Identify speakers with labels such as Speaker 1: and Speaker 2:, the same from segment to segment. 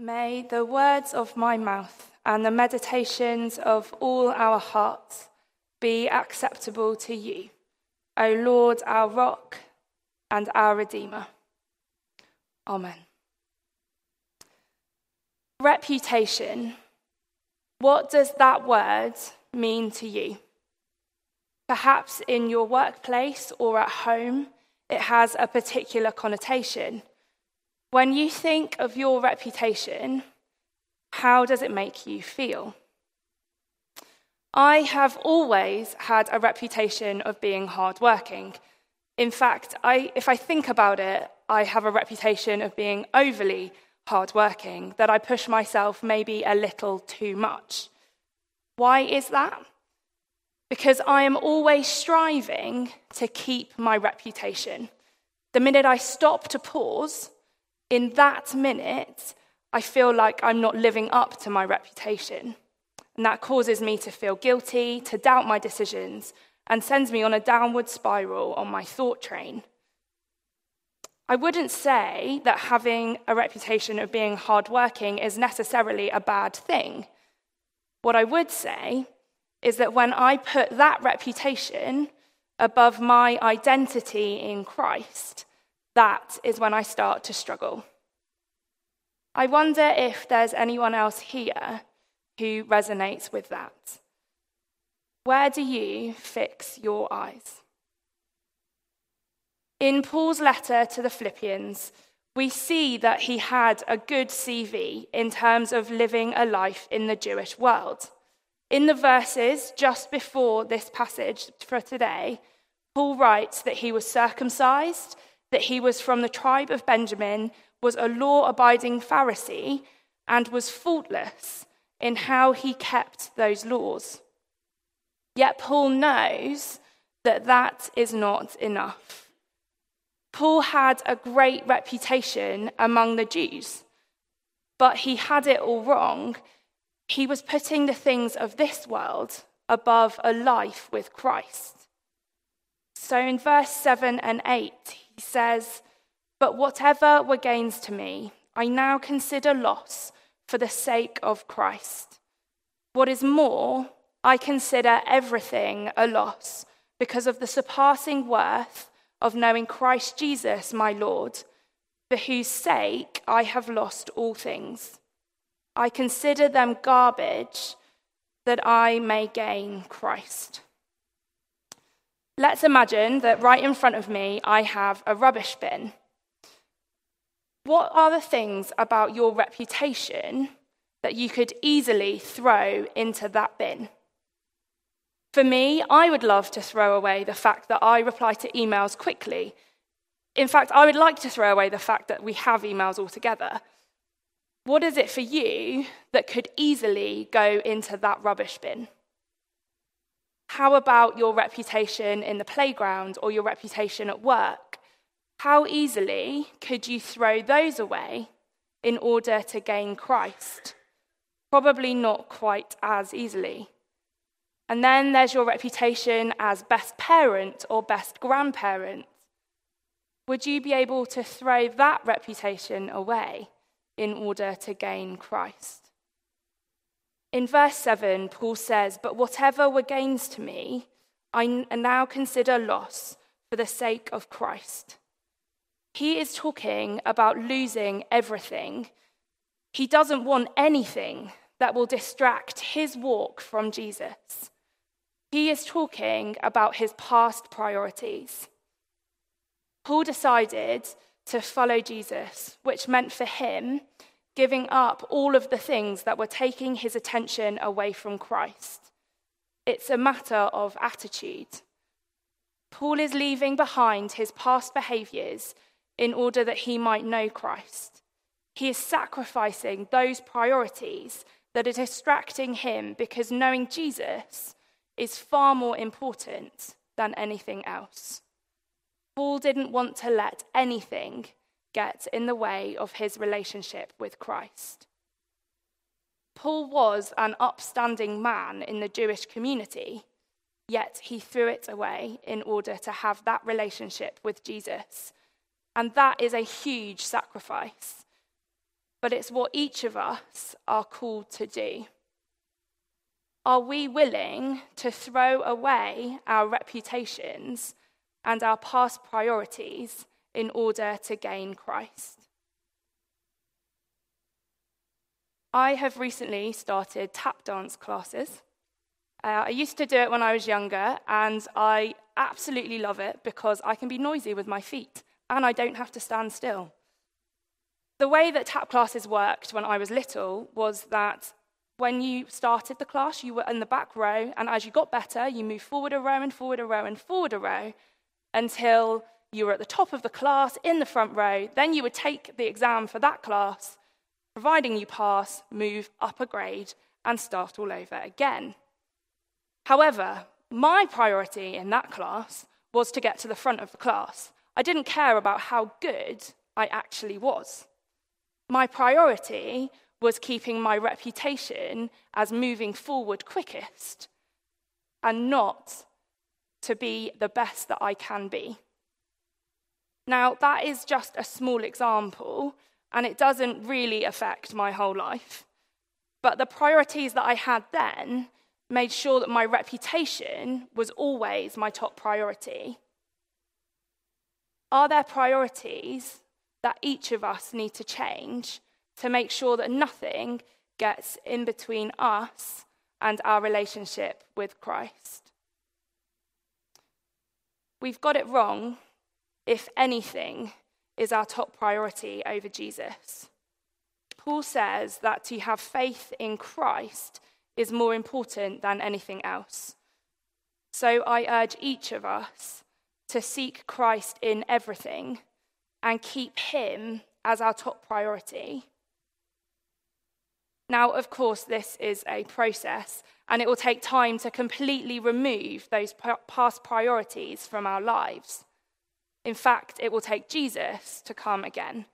Speaker 1: May the words of my mouth and the meditations of all our hearts be acceptable to you, O Lord, our rock and our Redeemer. Amen. Reputation. What does that word mean to you? Perhaps in your workplace or at home, it has a particular connotation. When you think of your reputation, how does it make you feel? I have always had a reputation of being hardworking. In fact, I, if I think about it, I have a reputation of being overly hardworking, that I push myself maybe a little too much. Why is that? Because I am always striving to keep my reputation. The minute I stop to pause, in that minute, I feel like I'm not living up to my reputation. And that causes me to feel guilty, to doubt my decisions, and sends me on a downward spiral on my thought train. I wouldn't say that having a reputation of being hardworking is necessarily a bad thing. What I would say is that when I put that reputation above my identity in Christ, that is when I start to struggle. I wonder if there's anyone else here who resonates with that. Where do you fix your eyes? In Paul's letter to the Philippians, we see that he had a good CV in terms of living a life in the Jewish world. In the verses just before this passage for today, Paul writes that he was circumcised that he was from the tribe of Benjamin, was a law abiding Pharisee, and was faultless in how he kept those laws. Yet Paul knows that that is not enough. Paul had a great reputation among the Jews, but he had it all wrong. He was putting the things of this world above a life with Christ. So in verse 7 and 8, he says, But whatever were gains to me, I now consider loss for the sake of Christ. What is more, I consider everything a loss because of the surpassing worth of knowing Christ Jesus, my Lord, for whose sake I have lost all things. I consider them garbage that I may gain Christ. Let's imagine that right in front of me I have a rubbish bin. What are the things about your reputation that you could easily throw into that bin? For me, I would love to throw away the fact that I reply to emails quickly. In fact, I would like to throw away the fact that we have emails altogether. What is it for you that could easily go into that rubbish bin? How about your reputation in the playground or your reputation at work? How easily could you throw those away in order to gain Christ? Probably not quite as easily. And then there's your reputation as best parent or best grandparent. Would you be able to throw that reputation away in order to gain Christ? In verse 7, Paul says, But whatever were gains to me, I now consider loss for the sake of Christ. He is talking about losing everything. He doesn't want anything that will distract his walk from Jesus. He is talking about his past priorities. Paul decided to follow Jesus, which meant for him giving up all of the things that were taking his attention away from Christ. It's a matter of attitude. Paul is leaving behind his past behaviors in order that he might know Christ. He is sacrificing those priorities that are distracting him because knowing Jesus is far more important than anything else. Paul didn't want to let anything get in the way of his relationship with Christ. Paul was an upstanding man in the Jewish community, yet he threw it away in order to have that relationship with Jesus. And that is a huge sacrifice. but it's what each of us are called to do. Are we willing to throw away our reputations and our past priorities in order to gain Christ? I have recently started tap dance classes. Uh, I used to do it when I was younger, and I absolutely love it because I can be noisy with my feet and I don't have to stand still. The way that tap classes worked when I was little was that when you started the class, you were in the back row, and as you got better, you moved forward a row and forward a row and forward a row until you were at the top of the class in the front row. Then you would take the exam for that class, providing you pass, move up a grade, and start all over again. However, my priority in that class was to get to the front of the class. I didn't care about how good I actually was. My priority was keeping my reputation as moving forward quickest and not to be the best that I can be. Now, that is just a small example, and it doesn't really affect my whole life. But the priorities that I had then made sure that my reputation was always my top priority. Are there priorities that each of us need to change to make sure that nothing gets in between us and our relationship with Christ? We've got it wrong if anything is our top priority over Jesus. Paul says that to have faith in Christ is more important than anything else. So I urge each of us to seek Christ in everything and keep Him as our top priority. Now, of course, this is a process, and it will take time to completely remove those past priorities from our lives. In fact, it will take Jesus to come again.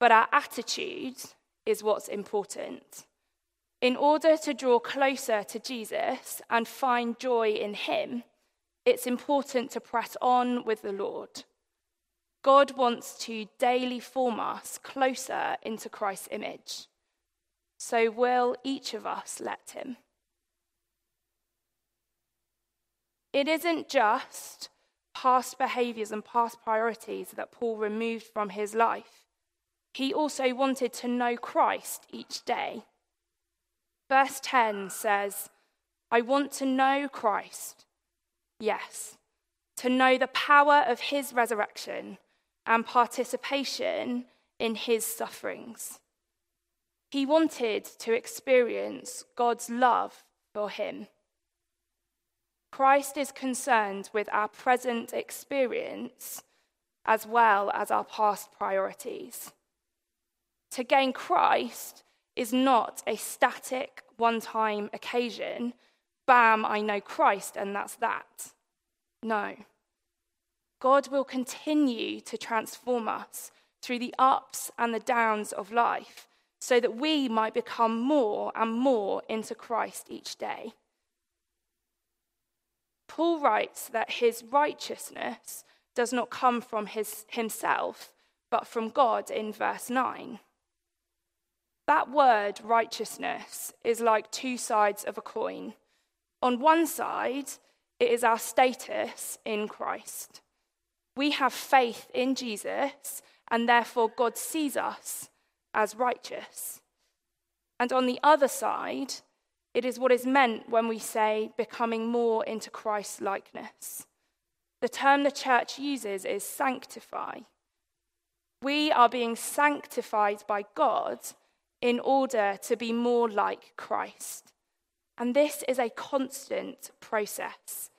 Speaker 1: But our attitude is what's important. In order to draw closer to Jesus and find joy in Him, it's important to press on with the Lord. God wants to daily form us closer into Christ's image. So will each of us let Him? It isn't just past behaviors and past priorities that Paul removed from his life. He also wanted to know Christ each day. Verse 10 says, I want to know Christ. Yes, to know the power of his resurrection and participation in his sufferings. He wanted to experience God's love for him. Christ is concerned with our present experience as well as our past priorities. To gain Christ is not a static, one time occasion. Bam, I know Christ, and that's that. No. God will continue to transform us through the ups and the downs of life so that we might become more and more into Christ each day. Paul writes that his righteousness does not come from his, himself, but from God in verse 9. That word, righteousness, is like two sides of a coin. On one side, it is our status in Christ. We have faith in Jesus, and therefore God sees us as righteous. And on the other side, it is what is meant when we say becoming more into Christ's likeness. The term the church uses is sanctify. We are being sanctified by God in order to be more like Christ. And this is a constant process,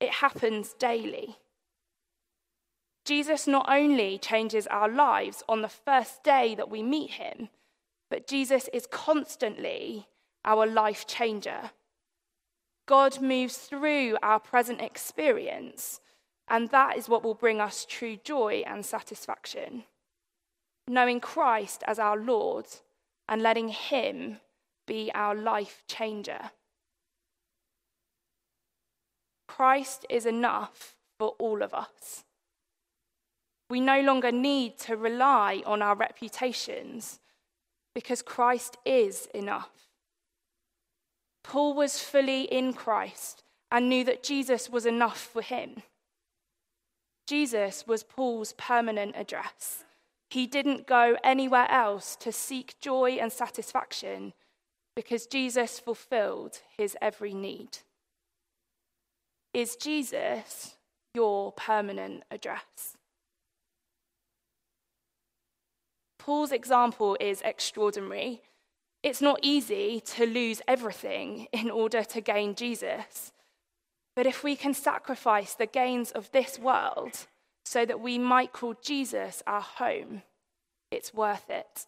Speaker 1: it happens daily. Jesus not only changes our lives on the first day that we meet him, but Jesus is constantly our life changer. God moves through our present experience, and that is what will bring us true joy and satisfaction. Knowing Christ as our Lord and letting Him be our life changer. Christ is enough for all of us. We no longer need to rely on our reputations because Christ is enough. Paul was fully in Christ and knew that Jesus was enough for him. Jesus was Paul's permanent address. He didn't go anywhere else to seek joy and satisfaction because Jesus fulfilled his every need. Is Jesus your permanent address? Paul's example is extraordinary. It's not easy to lose everything in order to gain Jesus. But if we can sacrifice the gains of this world so that we might call Jesus our home, it's worth it.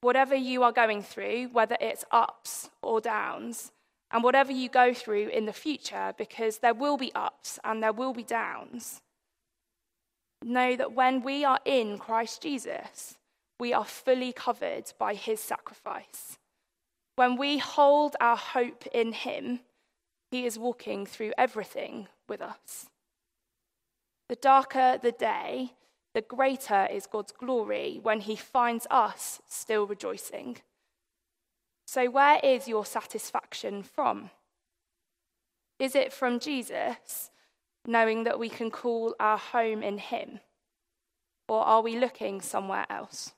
Speaker 1: Whatever you are going through, whether it's ups or downs, and whatever you go through in the future, because there will be ups and there will be downs, know that when we are in Christ Jesus, we are fully covered by his sacrifice. When we hold our hope in him, he is walking through everything with us. The darker the day, the greater is God's glory when he finds us still rejoicing. So, where is your satisfaction from? Is it from Jesus, knowing that we can call our home in him? Or are we looking somewhere else?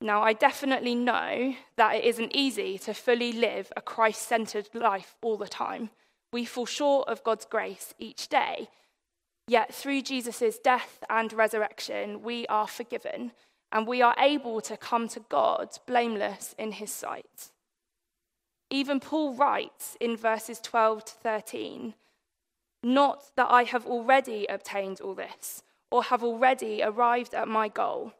Speaker 1: Now, I definitely know that it isn't easy to fully live a Christ centered life all the time. We fall short of God's grace each day. Yet, through Jesus' death and resurrection, we are forgiven and we are able to come to God blameless in his sight. Even Paul writes in verses 12 to 13 Not that I have already obtained all this or have already arrived at my goal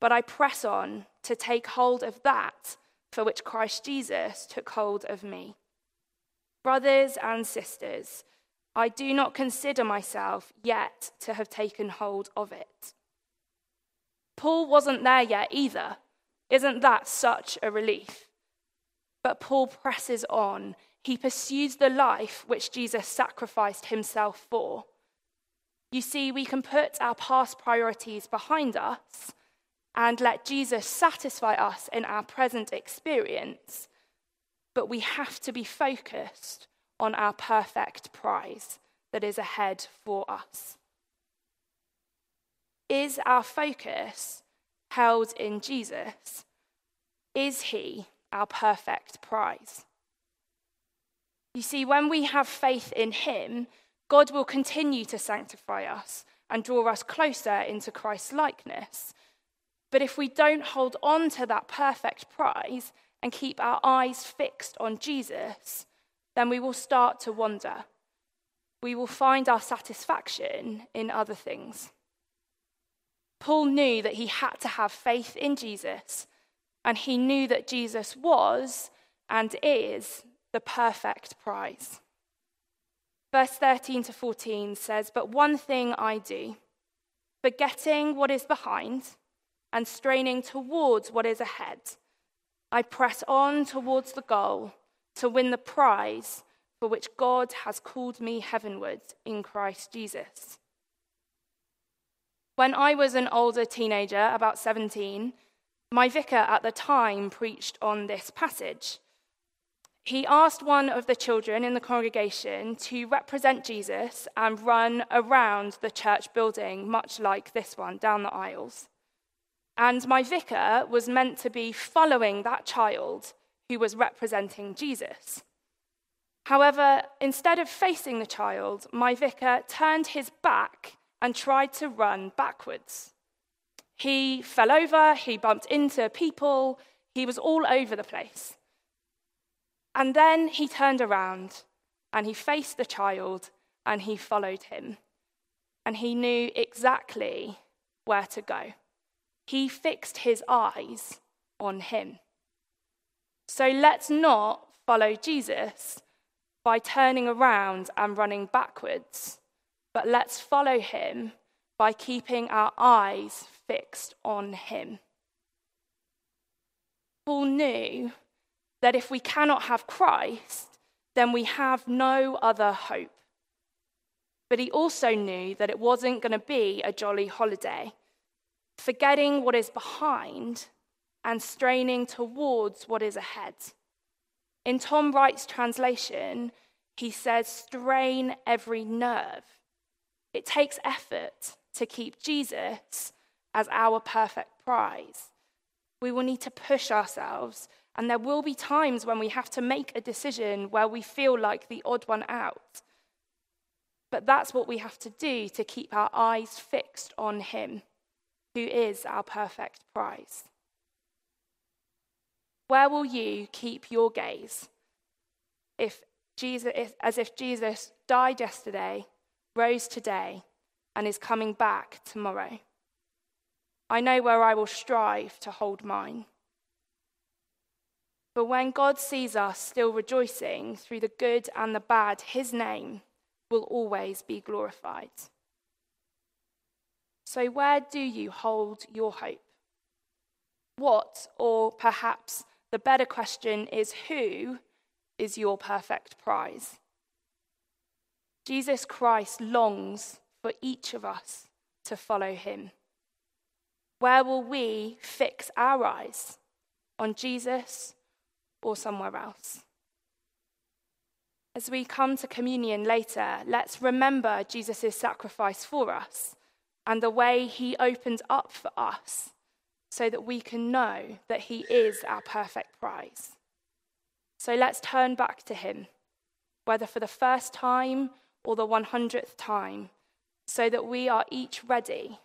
Speaker 1: but I press on to take hold of that for which Christ Jesus took hold of me. Brothers and sisters, I do not consider myself yet to have taken hold of it. Paul wasn't there yet either. Isn't that such a relief? But Paul presses on. He pursues the life which Jesus sacrificed himself for. You see, we can put our past priorities behind us and let Jesus satisfy us in our present experience, but we have to be focused on our perfect prize that is ahead for us. Is our focus held in Jesus? Is he our perfect prize? You see, when we have faith in him, God will continue to sanctify us and draw us closer into Christ's likeness but if we don't hold on to that perfect prize and keep our eyes fixed on Jesus, then we will start to wander. We will find our satisfaction in other things. Paul knew that he had to have faith in Jesus, and he knew that Jesus was and is the perfect prize. Verse 13 to 14 says, But one thing I do, forgetting what is behind and straining towards what is ahead, I press on towards the goal to win the prize for which God has called me heavenward in Christ Jesus. When I was an older teenager, about 17, my vicar at the time preached on this passage. He asked one of the children in the congregation to represent Jesus and run around the church building, much like this one, down the aisles. And my vicar was meant to be following that child who was representing Jesus. However, instead of facing the child, my vicar turned his back and tried to run backwards. He fell over, he bumped into people, he was all over the place. And then he turned around and he faced the child and he followed him. And he knew exactly where to go he fixed his eyes on him. So let's not follow Jesus by turning around and running backwards, but let's follow him by keeping our eyes fixed on him. Paul knew that if we cannot have Christ, then we have no other hope. But he also knew that it wasn't going to be a jolly holiday forgetting what is behind and straining towards what is ahead. In Tom Wright's translation, he says, strain every nerve. It takes effort to keep Jesus as our perfect prize. We will need to push ourselves, and there will be times when we have to make a decision where we feel like the odd one out. But that's what we have to do to keep our eyes fixed on Him, who is our perfect prize. Where will you keep your gaze? If Jesus, as if Jesus died yesterday, rose today, and is coming back tomorrow. I know where I will strive to hold mine. But when God sees us still rejoicing through the good and the bad, his name will always be glorified. So, where do you hold your hope? What, or perhaps the better question is who is your perfect prize? Jesus Christ longs for each of us to follow him. Where will we fix our eyes? On Jesus or somewhere else? As we come to communion later, let's remember Jesus' sacrifice for us and the way he opens up for us so that we can know that he is our perfect prize. So let's turn back to him, whether for the first time or the 100th time, so that we are each ready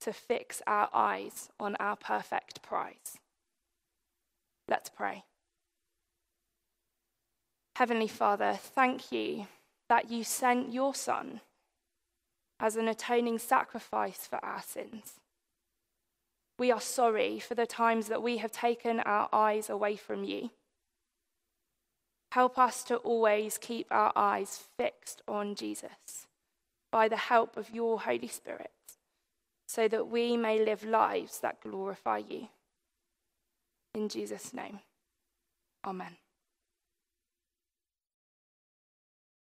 Speaker 1: to fix our eyes on our perfect prize. Let's pray. Heavenly Father, thank you that you sent your Son as an atoning sacrifice for our sins. We are sorry for the times that we have taken our eyes away from you. Help us to always keep our eyes fixed on Jesus by the help of your Holy Spirit, so that we may live lives that glorify you. In Jesus' name, Amen.